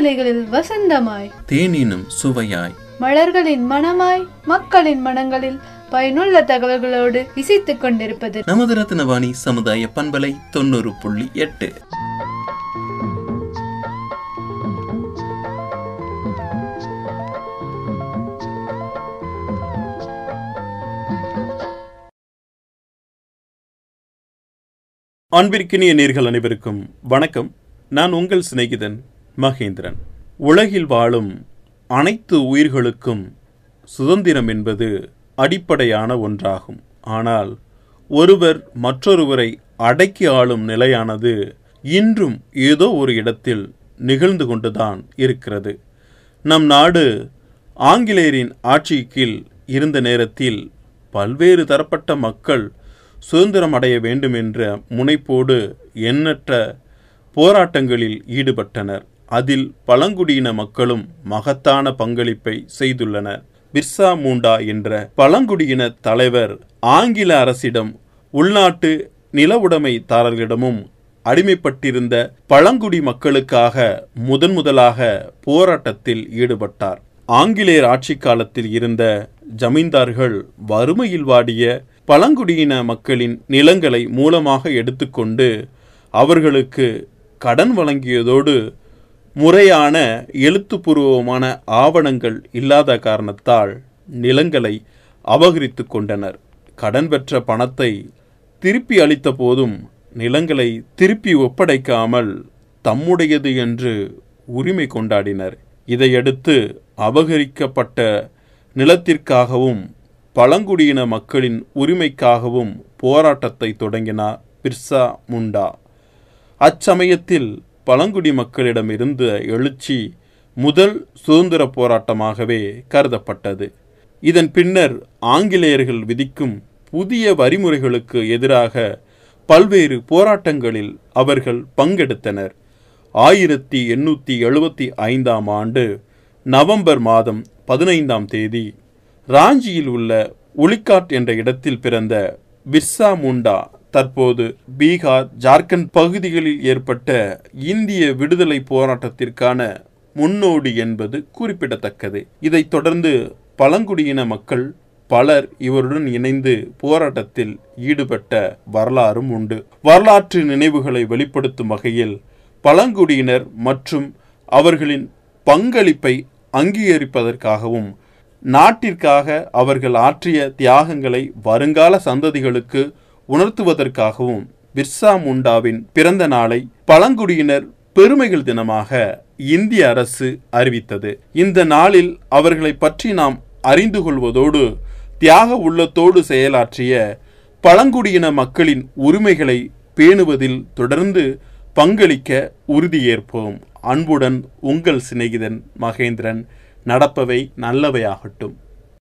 வானலைகளில் வசந்தமாய். தேனினும் சுவையாய். மலர்களின் மனமாய் மக்களின் மனங்களில் பயனுள்ள தகவல்களோடு இசைத்துக் கொண்டிருப்பது. நமது ரத்னவாணி சமுதாய பண்பலை தொண்ணூறு புள்ளி எட்டு. அன்பிற்கினிய நேர்கள் அனைவருக்கும் வணக்கம். நான் உங்கள் சிநேகிதன் மகேந்திரன். உலகில் வாழும் அனைத்து உயிர்களுக்கும் சுதந்திரம் என்பது அடிப்படையான ஒன்றாகும். ஆனால் ஒருவர் மற்றொருவரை அடக்கி ஆளும் நிலையானது இன்றும் ஏதோ ஒரு இடத்தில் நிகழ்ந்து கொண்டுதான் இருக்கிறது. நம் நாடு ஆங்கிலேயரின் ஆட்சி கீழ் இருந்த நேரத்தில் பல்வேறு தரப்பட்ட மக்கள் சுதந்திரம் அடைய வேண்டும் என்ற முனைப்போடு எண்ணற்ற போராட்டங்களில் ஈடுபட்டனர். அதில் பழங்குடியின மக்களும் மகத்தான பங்களிப்பை செய்துள்ளனர். பிர்சா மூண்டா என்ற பழங்குடியின தலைவர் ஆங்கில அரசிடம் உள்நாட்டு நில உடைமைதாரர்களிடமும் அடிமைப்பட்டிருந்த பழங்குடி மக்களுக்காக முதன் முதலாக போராட்டத்தில் ஈடுபட்டார். ஆங்கிலேயர் ஆட்சி காலத்தில் இருந்த ஜமீன்தார்கள் வறுமையில் வாடிய பழங்குடியின மக்களின் நிலங்களை மூலமாக எடுத்துக்கொண்டு அவர்களுக்கு கடன் வழங்கியதோடு முறையான எழுத்துப்பூர்வமான ஆவணங்கள் இல்லாத காரணத்தால் நிலங்களை அபகரித்து கொண்டனர். கடன் பெற்ற பணத்தை திருப்பி அளித்த போதும் நிலங்களை திருப்பி ஒப்படைக்காமல் தம்முடையது என்று உரிமை கொண்டாடினர். இதையடுத்து அபகரிக்கப்பட்ட நிலத்திற்காகவும் பழங்குடியின மக்களின் உரிமைக்காகவும் போராட்டத்தை தொடங்கினார் பிர்சா முண்டா. அச்சமயத்தில் பழங்குடி மக்களிடமிருந்த எழுச்சி முதல் சுதந்திர போராட்டமாகவே கருதப்பட்டது. இதன் பின்னர் ஆங்கிலேயர்கள் விதிக்கும் புதிய வரிமுறைகளுக்கு எதிராக பல்வேறு போராட்டங்களில் அவர்கள் பங்கெடுத்தனர். ஆயிரத்தி எண்ணூற்றி எழுபத்தி ஐந்தாம் ஆண்டு நவம்பர் மாதம் பதினைந்தாம் தேதி ராஞ்சியில் உள்ள உளிக்காட் என்ற இடத்தில் பிறந்த பிர்சா முண்டா தற்போது பீகார் ஜார்க்கண்ட் பகுதிகளில் ஏற்பட்ட இந்திய விடுதலை போராட்டத்திற்கான முன்னோடி என்பது குறிப்பிடத்தக்கது. இதைத் தொடர்ந்து பழங்குடியின மக்கள் பலர் இவருடன் இணைந்து போராட்டத்தில் ஈடுபட்ட வரலாறும் உண்டு. வரலாற்று நினைவுகளை வெளிப்படுத்தும் வகையில் பழங்குடியினர் மற்றும் அவர்களின் பங்களிப்பை அங்கீகரிப்பதற்காகவும் நாட்டிற்காக அவர்கள் ஆற்றிய தியாகங்களை வருங்கால சந்ததிகளுக்கு உணர்த்துவதற்காகவும் பிர்சா முண்டாவின் பிறந்த நாளை பழங்குடியினர் பெருமைகள் தினமாக இந்திய அரசு அறிவித்தது. இந்த நாளில் அவர்களை பற்றி நாம் அறிந்து கொள்வதோடு தியாக உள்ளத்தோடு செயலாற்றிய பழங்குடியின மக்களின் உரிமைகளை பேணுவதில் தொடர்ந்து பங்களிக்க உறுதியேற்போம். அன்புடன் உங்கள் சிநேகிதன் மகேந்திரன். நடப்பவை நல்லவையாகட்டும்.